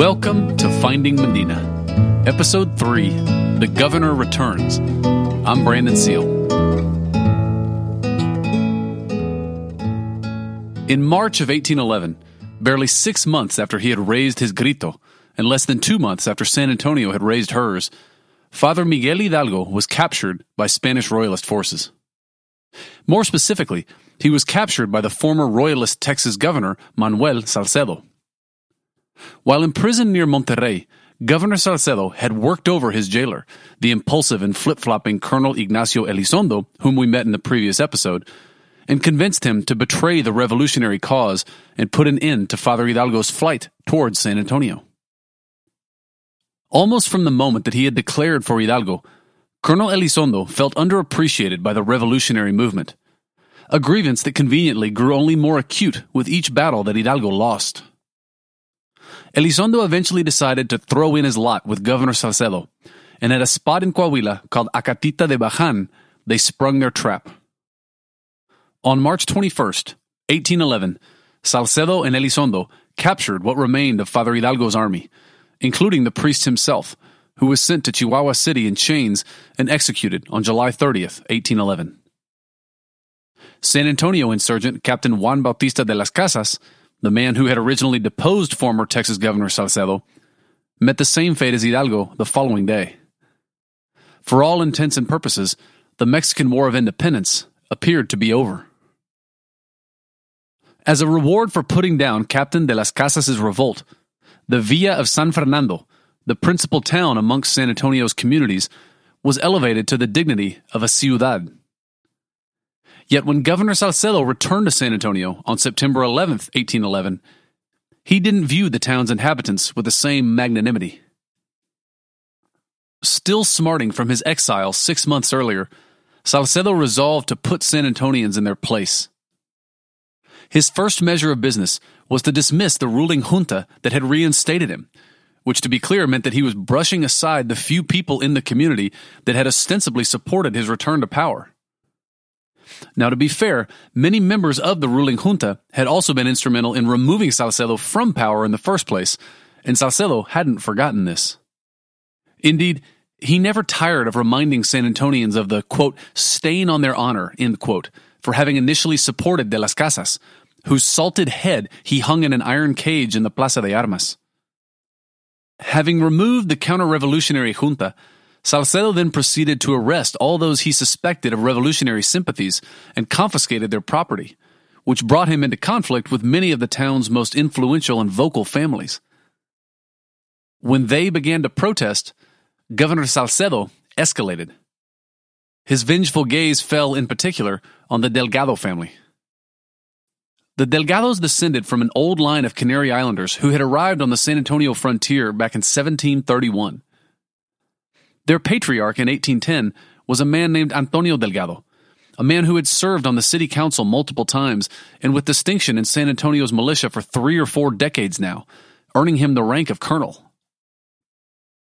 Welcome to Finding Medina, Episode 3 The Governor Returns. I'm Brandon Seale. In March of 1811, barely six months after he had raised his grito, and less than two months after San Antonio had raised hers, Father Miguel Hidalgo was captured by Spanish royalist forces. More specifically, he was captured by the former royalist Texas governor Manuel Salcedo. While imprisoned near Monterrey, Governor Salcedo had worked over his jailer, the impulsive and flip flopping Colonel Ignacio Elizondo, whom we met in the previous episode, and convinced him to betray the revolutionary cause and put an end to Father Hidalgo's flight towards San Antonio. Almost from the moment that he had declared for Hidalgo, Colonel Elizondo felt underappreciated by the revolutionary movement, a grievance that conveniently grew only more acute with each battle that Hidalgo lost. Elizondo eventually decided to throw in his lot with Governor Salcedo, and at a spot in Coahuila called Acatita de Bajan, they sprung their trap. On March 21st, 1811, Salcedo and Elizondo captured what remained of Father Hidalgo's army, including the priest himself, who was sent to Chihuahua City in chains and executed on July 30th, 1811. San Antonio insurgent Captain Juan Bautista de las Casas the man who had originally deposed former Texas Governor Salcedo, met the same fate as Hidalgo the following day. For all intents and purposes, the Mexican War of Independence appeared to be over. As a reward for putting down Captain de las Casas' revolt, the Villa of San Fernando, the principal town amongst San Antonio's communities, was elevated to the dignity of a ciudad. Yet when Governor Salcedo returned to San Antonio on September 11, 1811, he didn't view the town's inhabitants with the same magnanimity. Still smarting from his exile six months earlier, Salcedo resolved to put San Antonians in their place. His first measure of business was to dismiss the ruling junta that had reinstated him, which to be clear meant that he was brushing aside the few people in the community that had ostensibly supported his return to power. Now, to be fair, many members of the ruling junta had also been instrumental in removing Salcedo from power in the first place, and Salcedo hadn't forgotten this. Indeed, he never tired of reminding San Antonians of the, quote, stain on their honor, end quote, for having initially supported De las Casas, whose salted head he hung in an iron cage in the Plaza de Armas. Having removed the counter revolutionary junta, Salcedo then proceeded to arrest all those he suspected of revolutionary sympathies and confiscated their property, which brought him into conflict with many of the town's most influential and vocal families. When they began to protest, Governor Salcedo escalated. His vengeful gaze fell in particular on the Delgado family. The Delgados descended from an old line of Canary Islanders who had arrived on the San Antonio frontier back in 1731. Their patriarch in 1810 was a man named Antonio Delgado, a man who had served on the city council multiple times and with distinction in San Antonio's militia for three or four decades now, earning him the rank of colonel.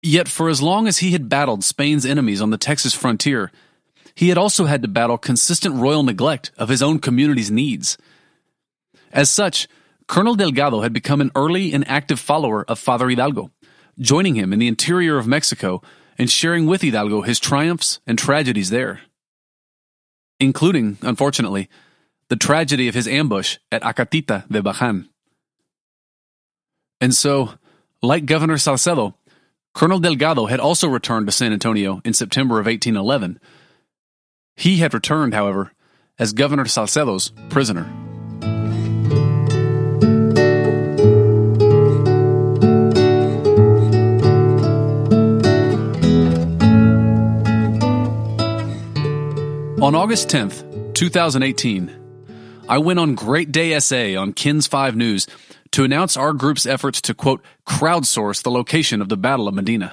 Yet, for as long as he had battled Spain's enemies on the Texas frontier, he had also had to battle consistent royal neglect of his own community's needs. As such, Colonel Delgado had become an early and active follower of Father Hidalgo, joining him in the interior of Mexico and sharing with Hidalgo his triumphs and tragedies there. Including, unfortunately, the tragedy of his ambush at Acatita de Bajan. And so, like Governor Salcedo, Colonel Delgado had also returned to San Antonio in September of 1811. He had returned, however, as Governor Salcedo's prisoner. On August 10th, 2018, I went on Great Day SA on KENS 5 News to announce our group's efforts to, quote, crowdsource the location of the Battle of Medina.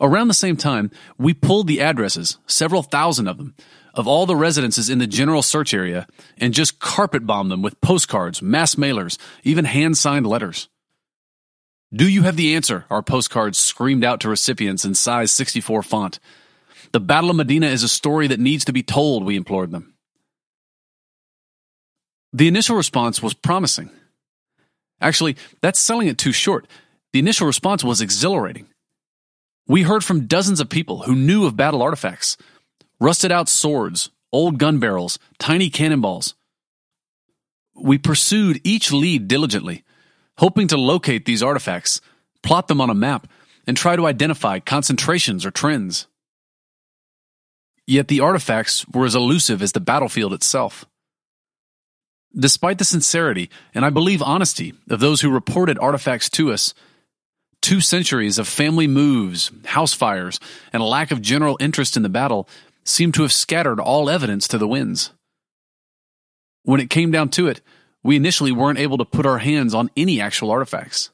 Around the same time, we pulled the addresses, several thousand of them, of all the residences in the general search area and just carpet bombed them with postcards, mass mailers, even hand signed letters. Do you have the answer? Our postcards screamed out to recipients in size 64 font. The Battle of Medina is a story that needs to be told, we implored them. The initial response was promising. Actually, that's selling it too short. The initial response was exhilarating. We heard from dozens of people who knew of battle artifacts rusted out swords, old gun barrels, tiny cannonballs. We pursued each lead diligently, hoping to locate these artifacts, plot them on a map, and try to identify concentrations or trends. Yet the artifacts were as elusive as the battlefield itself. Despite the sincerity, and I believe honesty, of those who reported artifacts to us, two centuries of family moves, house fires, and a lack of general interest in the battle seemed to have scattered all evidence to the winds. When it came down to it, we initially weren't able to put our hands on any actual artifacts.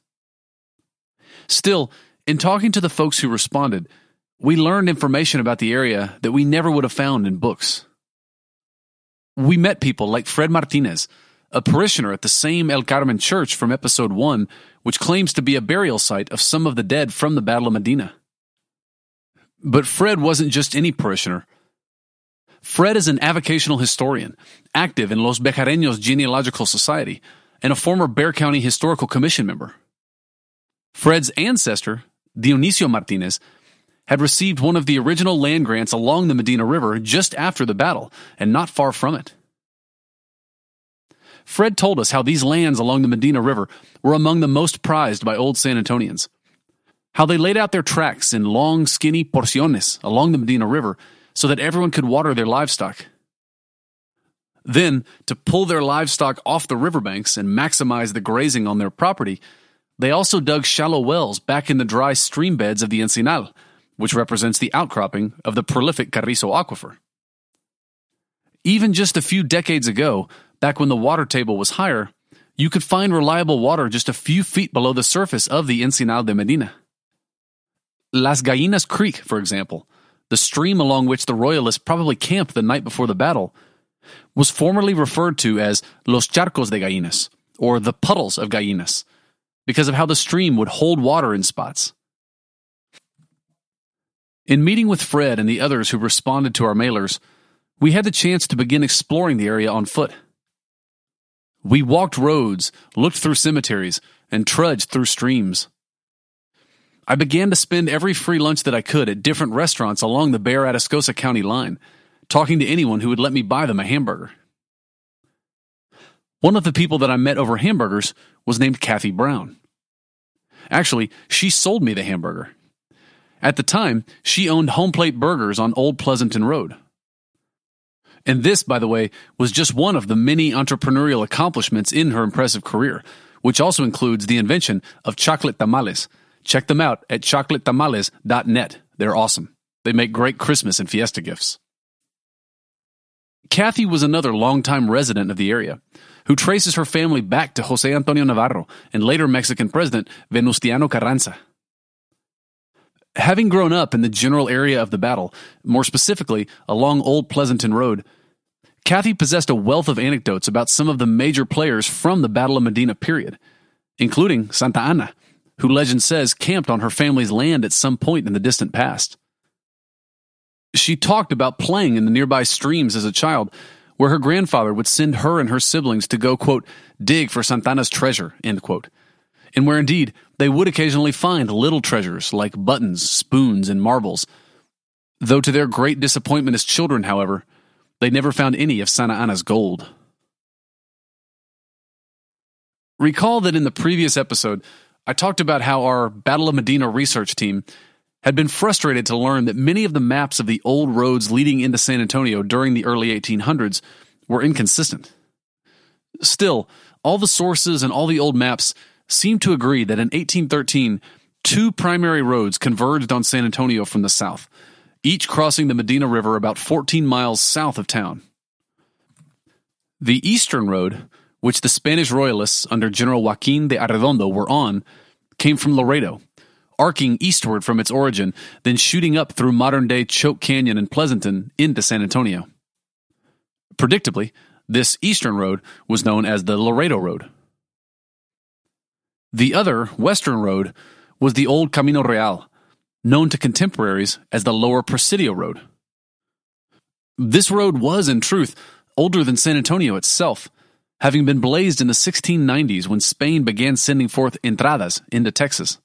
Still, in talking to the folks who responded, we learned information about the area that we never would have found in books. We met people like Fred Martinez, a parishioner at the same El Carmen church from episode 1, which claims to be a burial site of some of the dead from the Battle of Medina. But Fred wasn't just any parishioner. Fred is an avocational historian, active in Los Bexareños Genealogical Society, and a former Bexar County Historical Commission member. Fred's ancestor, Dionisio Martinez, had received one of the original land grants along the Medina River just after the battle, and not far from it. Fred told us how these lands along the Medina River were among the most prized by old San Antonians. How they laid out their tracks in long, skinny porciones along the Medina River so that everyone could water their livestock. Then, to pull their livestock off the riverbanks and maximize the grazing on their property, they also dug shallow wells back in the dry stream beds of the Encinal, which represents the outcropping of the prolific Carrizo aquifer. Even just a few decades ago, back when the water table was higher, you could find reliable water just a few feet below the surface of the Encinal de Medina. Las Gallinas Creek, for example, the stream along which the Royalists probably camped the night before the battle, was formerly referred to as Los Charcos de Gallinas, or the Puddles of Gallinas, because of how the stream would hold water in spots. In meeting with Fred and the others who responded to our mailers, we had the chance to begin exploring the area on foot. We walked roads, looked through cemeteries, and trudged through streams. I began to spend every free lunch that I could at different restaurants along the Bexar Atascosa County line, talking to anyone who would let me buy them a hamburger. One of the people that I met over hamburgers was named Kathy Brown. Actually, she sold me the hamburger. At the time, she owned Home Plate Burgers on Old Pleasanton Road. And this, by the way, was just one of the many entrepreneurial accomplishments in her impressive career, which also includes the invention of chocolate tamales Check them out at chocolatetamales.net. They're awesome. They make great Christmas and fiesta gifts. Kathy was another longtime resident of the area who traces her family back to Jose Antonio Navarro and later Mexican President Venustiano Carranza. Having grown up in the general area of the battle, more specifically along Old Pleasanton Road, Kathy possessed a wealth of anecdotes about some of the major players from the Battle of Medina period, including Santa Anna, who legend says camped on her family's land at some point in the distant past. She talked about playing in the nearby streams as a child, where her grandfather would send her and her siblings to go, quote, dig for Santa Anna's treasure, end quote. And where indeed they would occasionally find little treasures like buttons, spoons, and marbles. Though to their great disappointment as children, however, they never found any of Santa Anna's gold. Recall that in the previous episode, I talked about how our Battle of Medina research team had been frustrated to learn that many of the maps of the old roads leading into San Antonio during the early 1800s were inconsistent. Still, all the sources and all the old maps seem to agree that in 1813, two primary roads converged on San Antonio from the south, each crossing the Medina River about 14 miles south of town. The eastern road which the Spanish royalists under General Joaquin de Arredondo were on, came from Laredo, arcing eastward from its origin, then shooting up through modern day Choke Canyon and Pleasanton into San Antonio. Predictably, this eastern road was known as the Laredo Road. The other, western road, was the old Camino Real, known to contemporaries as the Lower Presidio Road. This road was, in truth, older than San Antonio itself having been blazed in the 1690s when Spain began sending forth entradas into Texas.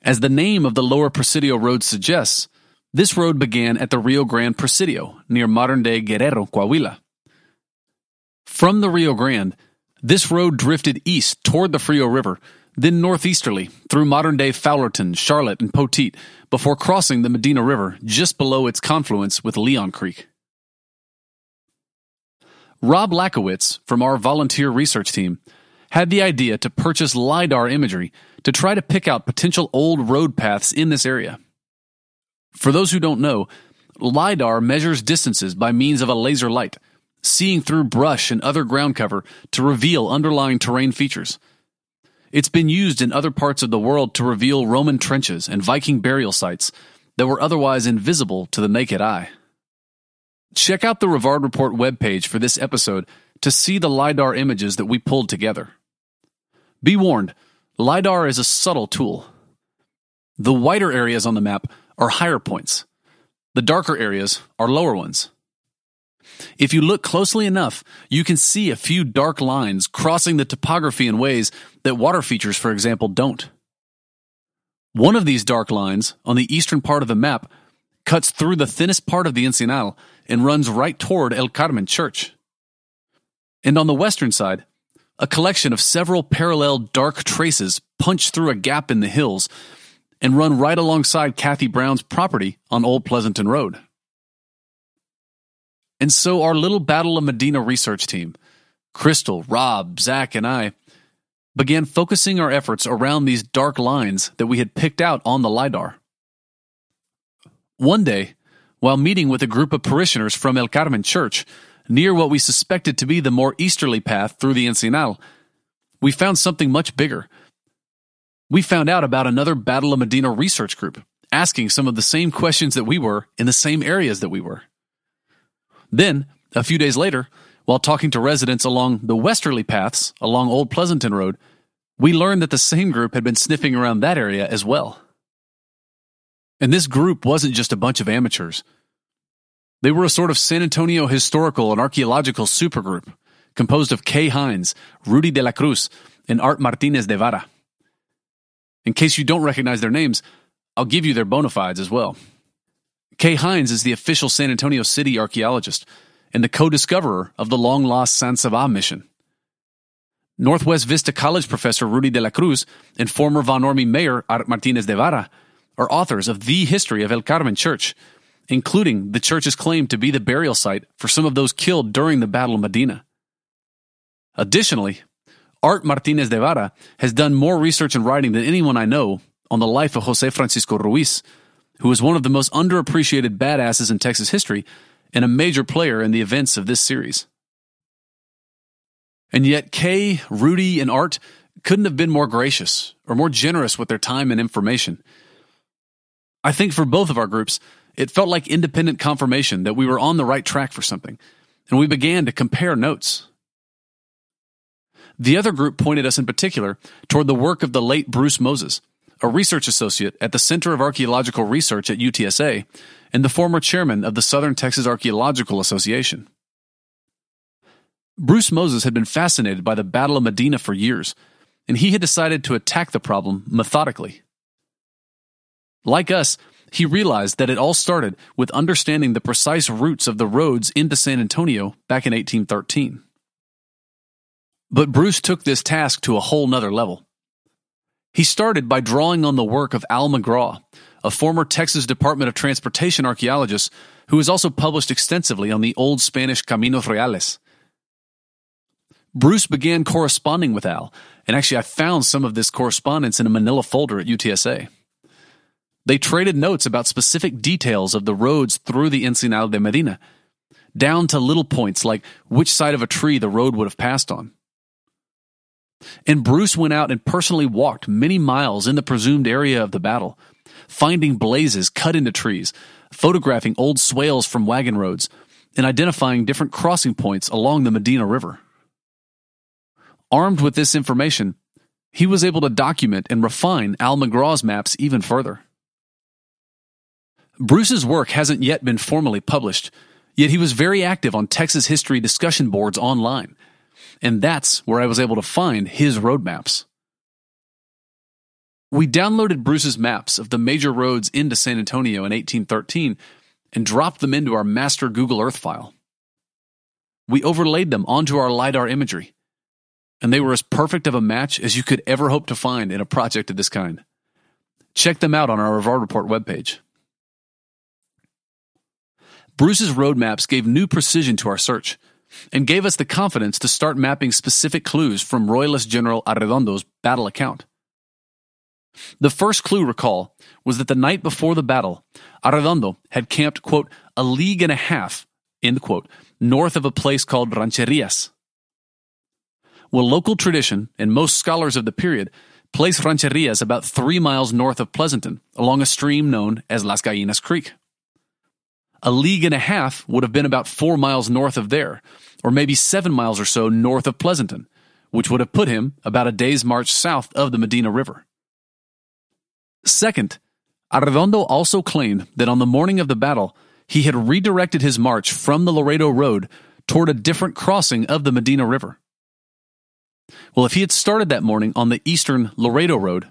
As the name of the lower Presidio road suggests, this road began at the Rio Grande Presidio, near modern day Guerrero, Coahuila. From the Rio Grande, this road drifted east toward the Frio River, then northeasterly through modern day Fowlerton, Charlotte, and Poteet before crossing the Medina River just below its confluence with Leon Creek. Rob Lakowitz from our volunteer research team had the idea to purchase LIDAR imagery to try to pick out potential old road paths in this area. For those who don't know, LIDAR measures distances by means of a laser light, seeing through brush and other ground cover to reveal underlying terrain features. It's been used in other parts of the world to reveal Roman trenches and Viking burial sites that were otherwise invisible to the naked eye. Check out the Rivard Report webpage for this episode to see the LiDAR images that we pulled together. Be warned, LiDAR is a subtle tool. The whiter areas on the map are higher points. The darker areas are lower ones. If you look closely enough, you can see a few dark lines crossing the topography in ways that water features, for example, don't. One of these dark lines on the eastern part of the map cuts through the thinnest part of the Encinal and runs right toward El Carmen Church. And on the western side, a collection of several parallel dark traces punch through a gap in the hills and run right alongside Kathy Brown's property on Old Pleasanton Road. And so our little Battle of Medina research team, Crystal, Rob, Zach, and I, began focusing our efforts around these dark lines that we had picked out on the LiDAR. One day, while meeting with a group of parishioners from El Carmen Church, near what we suspected to be the more easterly path through the Encinal, we found something much bigger. We found out about another Battle of Medina research group, asking some of the same questions that we were in the same areas that we were. Then, a few days later, while talking to residents along the westerly paths along Old Pleasanton Road, we learned that the same group had been sniffing around that area as well. And this group wasn't just a bunch of amateurs. They were a sort of San Antonio historical and archaeological supergroup composed of Kay Hindes, Rudy de la Cruz, and Art Martinez de Vara. In case you don't recognize their names, I'll give you their bona fides as well. Kay Hindes is the official San Antonio City archaeologist and the co-discoverer of the long-lost San Saba mission. Northwest Vista College professor Rudy de la Cruz and former Von Ormy mayor Art Martinez de Vara are authors of The History of El Carmen Church, including the church's claim to be the burial site for some of those killed during the Battle of Medina. Additionally, Art Martinez de Vara has done more research and writing than anyone I know on the life of Jose Francisco Ruiz, who was one of the most underappreciated badasses in Texas history and a major player in the events of this series. And yet, Kay, Rudy, and Art couldn't have been more gracious or more generous with their time and information. I think for both of our groups, it felt like independent confirmation that we were on the right track for something, and we began to compare notes. The other group pointed us in particular toward the work of the late Bruce Moses, a research associate at the Center of Archaeological Research at UTSA and the former chairman of the Southern Texas Archaeological Association. Bruce Moses had been fascinated by the Battle of Medina for years, and he had decided to attack the problem methodically. Like us, he realized that it all started with understanding the precise routes of the roads into San Antonio back in 1813. But Bruce took this task to a whole nother level. He started by drawing on the work of Al McGraw, a former Texas Department of Transportation archaeologist who has also published extensively on the old Spanish Caminos Reales. Bruce began corresponding with Al, and actually I found some of this correspondence in a manila folder at UTSA. They traded notes about specific details of the roads through the Encinal de Medina, down to little points like which side of a tree the road would have passed on. And Bruce went out and personally walked many miles in the presumed area of the battle, finding blazes cut into trees, photographing old swales from wagon roads, and identifying different crossing points along the Medina River. Armed with this information, he was able to document and refine Al McGraw's maps even further. Bruce's work hasn't yet been formally published, yet he was very active on Texas history discussion boards online, and that's where I was able to find his roadmaps. We downloaded Bruce's maps of the major roads into San Antonio in 1813 and dropped them into our master Google Earth file. We overlaid them onto our LiDAR imagery, and they were as perfect of a match as you could ever hope to find in a project of this kind. Check them out on our Rivard Report webpage. Bruce's roadmaps gave new precision to our search and gave us the confidence to start mapping specific clues from Royalist General Arredondo's battle account. The first clue, recall, was that the night before the battle, Arredondo had camped, quote, a league and a half, end quote, north of a place called Rancherias. Well, local tradition and most scholars of the period place Rancherias about three miles north of Pleasanton, along a stream known as Las Gallinas Creek. A league and a half would have been about four miles north of there, or maybe seven miles or so north of Pleasanton, which would have put him about a day's march south of the Medina River. Second, Arredondo also claimed that on the morning of the battle, he had redirected his march from the Laredo Road toward a different crossing of the Medina River. Well, if he had started that morning on the eastern Laredo Road,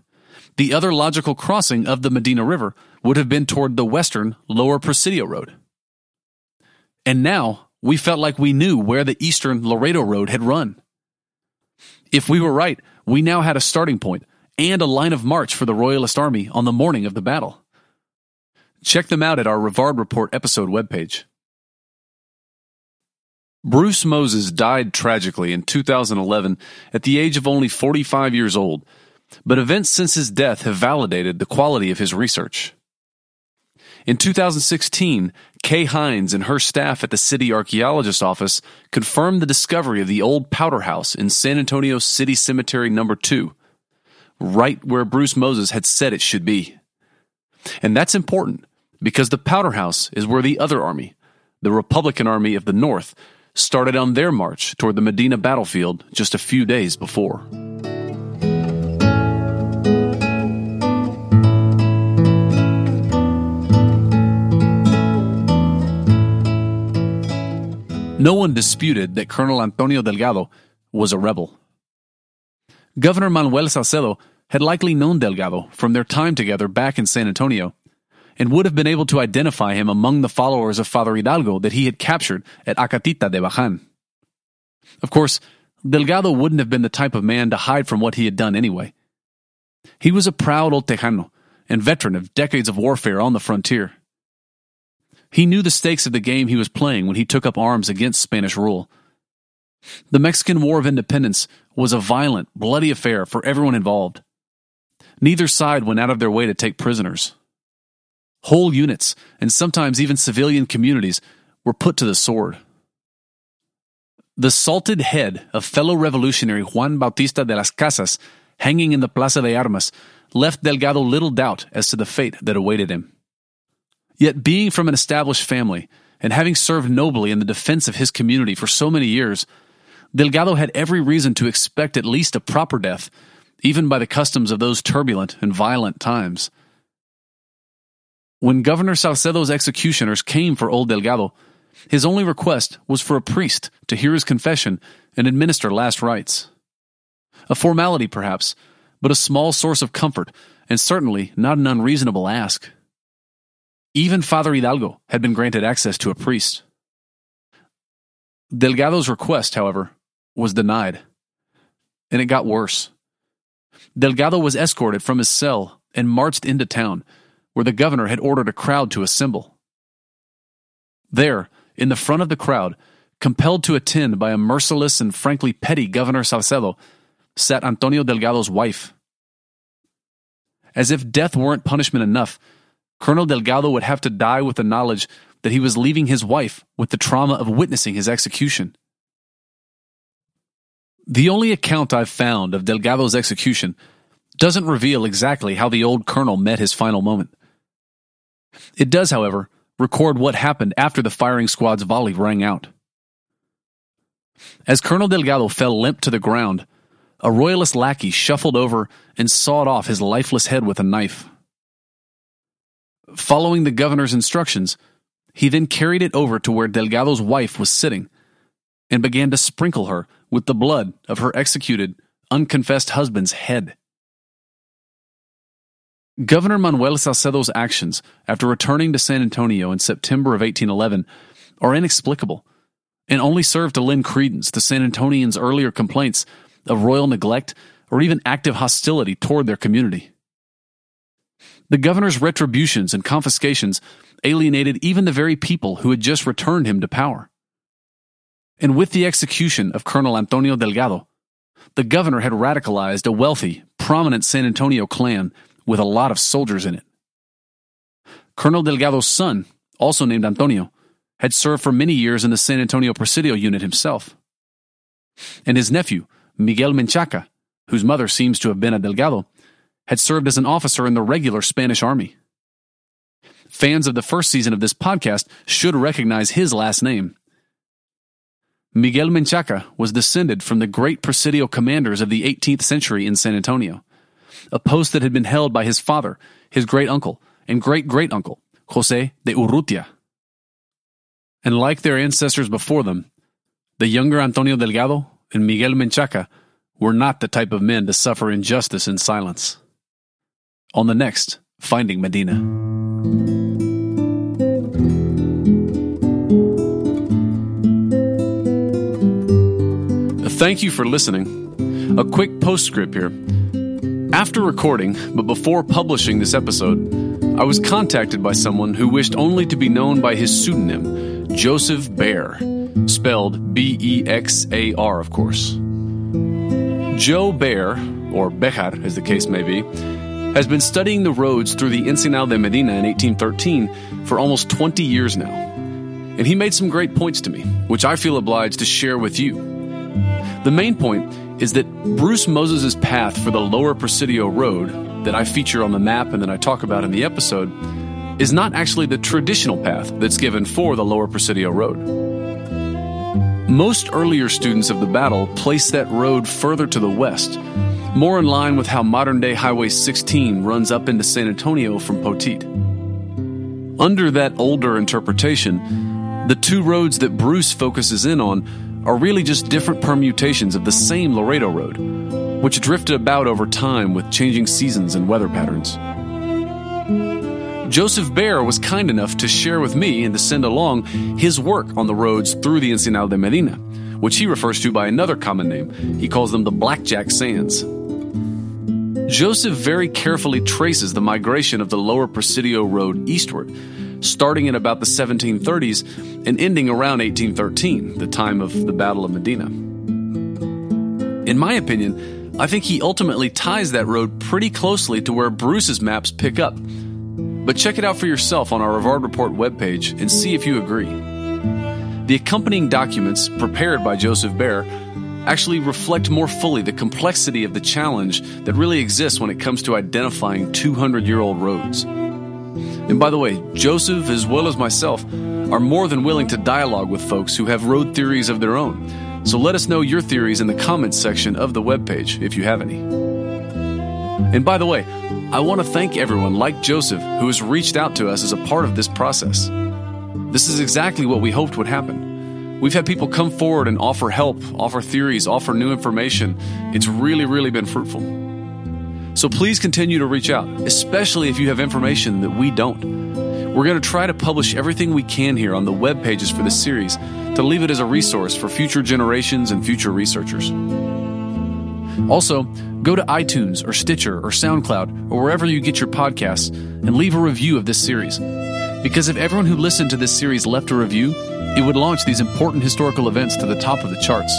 the other logical crossing of the Medina River would have been toward the western Lower Presidio Road. And now we felt like we knew where the eastern Laredo Road had run. If we were right, we now had a starting point and a line of march for the Royalist Army on the morning of the battle. Check them out at our Rivard Report episode webpage. Bruce Moses died tragically in 2011 at the age of only 45 years old, but events since his death have validated the quality of his research. In 2016, Kay Hindes and her staff at the city archaeologist office confirmed the discovery of the old powder house in San Antonio City Cemetery number 2, right where Bruce Moses had said it should be. And that's important because the Powder House is where the other army, the Republican Army of the North, started on their march toward the Medina battlefield just a few days before. No one disputed that Colonel Antonio Delgado was a rebel. Governor Manuel Salcedo had likely known Delgado from their time together back in San Antonio and would have been able to identify him among the followers of Father Hidalgo that he had captured at Acatita de Bajan. Of course, Delgado wouldn't have been the type of man to hide from what he had done anyway. He was a proud old Tejano and veteran of decades of warfare on the frontier. He knew the stakes of the game he was playing when he took up arms against Spanish rule. The Mexican War of Independence was a violent, bloody affair for everyone involved. Neither side went out of their way to take prisoners. Whole units, and sometimes even civilian communities, were put to the sword. The salted head of fellow revolutionary Juan Bautista de las Casas hanging in the Plaza de Armas left Delgado little doubt as to the fate that awaited him. Yet, being from an established family and having served nobly in the defense of his community for so many years, Delgado had every reason to expect at least a proper death, even by the customs of those turbulent and violent times. When Governor Salcedo's executioners came for old Delgado, his only request was for a priest to hear his confession and administer last rites. A formality, perhaps, but a small source of comfort, and certainly not an unreasonable ask. Even Father Hidalgo had been granted access to a priest. Delgado's request, however, was denied. And it got worse. Delgado was escorted from his cell and marched into town, where the governor had ordered a crowd to assemble. There, in the front of the crowd, compelled to attend by a merciless and frankly petty Governor Salcedo, sat Antonio Delgado's wife. As if death weren't punishment enough, Colonel Delgado would have to die with the knowledge that he was leaving his wife with the trauma of witnessing his execution. The only account I've found of Delgado's execution doesn't reveal exactly how the old colonel met his final moment. It does, however, record what happened after the firing squad's volley rang out. As Colonel Delgado fell limp to the ground, a royalist lackey shuffled over and sawed off his lifeless head with a knife. Following the governor's instructions, he then carried it over to where Delgado's wife was sitting and began to sprinkle her with the blood of her executed, unconfessed husband's head. Governor Manuel Salcedo's actions after returning to San Antonio in September of 1811 are inexplicable and only serve to lend credence to San Antonians' earlier complaints of royal neglect or even active hostility toward their community. The governor's retributions and confiscations alienated even the very people who had just returned him to power. And with the execution of Colonel Antonio Delgado, the governor had radicalized a wealthy, prominent San Antonio clan with a lot of soldiers in it. Colonel Delgado's son, also named Antonio, had served for many years in the San Antonio Presidio unit himself. And his nephew, Miguel Menchaca, whose mother seems to have been a Delgado, had served as an officer in the regular Spanish army. Fans of the first season of this podcast should recognize his last name. Miguel Menchaca was descended from the great Presidio commanders of the 18th century in San Antonio, a post that had been held by his father, his great uncle, and great great uncle, Jose de Urrutia. And like their ancestors before them, the younger Antonio Delgado and Miguel Menchaca were not the type of men to suffer injustice in silence. On the next, Finding Medina. Thank you for listening. A quick postscript here. After recording, but before publishing this episode, I was contacted by someone who wished only to be known by his pseudonym, Joseph Bexar, spelled B E X A R, of course. Joe Bexar, or Bejar as the case may be, has been studying the roads through the Encinal de Medina in 1813 for almost 20 years now. And he made some great points to me, which I feel obliged to share with you. The main point is that Bruce Moses' path for the lower Presidio Road, that I feature on the map and that I talk about in the episode, is not actually the traditional path that's given for the lower Presidio Road. Most earlier students of the battle placed that road further to the west, more in line with how modern day Highway 16 runs up into San Antonio from Poteet. Under that older interpretation, the two roads that Bruce focuses in on are really just different permutations of the same Laredo Road, which drifted about over time with changing seasons and weather patterns. Joseph Bexar was kind enough to share with me and to send along his work on the roads through the Encinal de Medina, which he refers to by another common name. He calls them the Blackjack Sands. Joseph very carefully traces the migration of the lower Presidio Road eastward starting in about the 1730s and ending around 1813, the time of the Battle of Medina. In my opinion, I think he ultimately ties that road pretty closely to where Bruce's maps pick up. But check it out for yourself on our Rivard Report webpage and see if you agree. The accompanying documents, prepared by Joseph Bexar, actually reflect more fully the complexity of the challenge that really exists when it comes to identifying 200 year old roads. And by the way, Joseph, as well as myself, are more than willing to dialogue with folks who have road theories of their own. So let us know your theories in the comments section of the webpage if you have any. And by the way, I want to thank everyone like Joseph who has reached out to us as a part of this process. This is exactly what we hoped would happen. We've had people come forward and offer help, offer theories, offer new information. It's really, really been fruitful. So please continue to reach out, especially if you have information that we don't. We're going to try to publish everything we can here on the web pages for this series to leave it as a resource for future generations and future researchers. Also, go to iTunes or Stitcher or SoundCloud or wherever you get your podcasts and leave a review of this series. Because if everyone who listened to this series left a review, it would launch these important historical events to the top of the charts.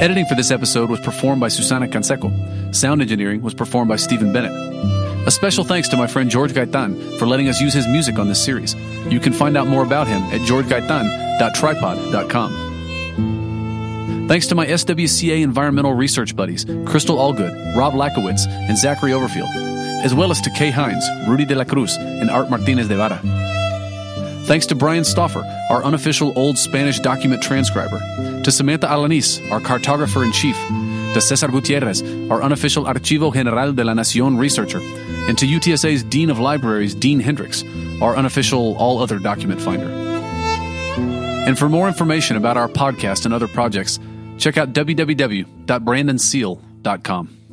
Editing for this episode was performed by Susana Canseco. Sound engineering was performed by Stephen Bennett. A special thanks to my friend George Gaitan for letting us use his music on this series. You can find out more about him at georgegaitan.tripod.com. Thanks to my SWCA environmental research buddies, Crystal Allgood, Rob Lakowitz, and Zachary Overfield, as well as to Kay Hindes, Rudy de la Cruz, and Art Martinez de Vara. Thanks to Brian Stoffer, our unofficial Old Spanish document transcriber, to Samantha Alanis, our cartographer in chief, to Cesar Gutierrez, our unofficial Archivo General de la Nación researcher, and to UTSA's Dean of Libraries, Dean Hendrix, our unofficial all other document finder. And for more information about our podcast and other projects, check out www.brandonseale.com.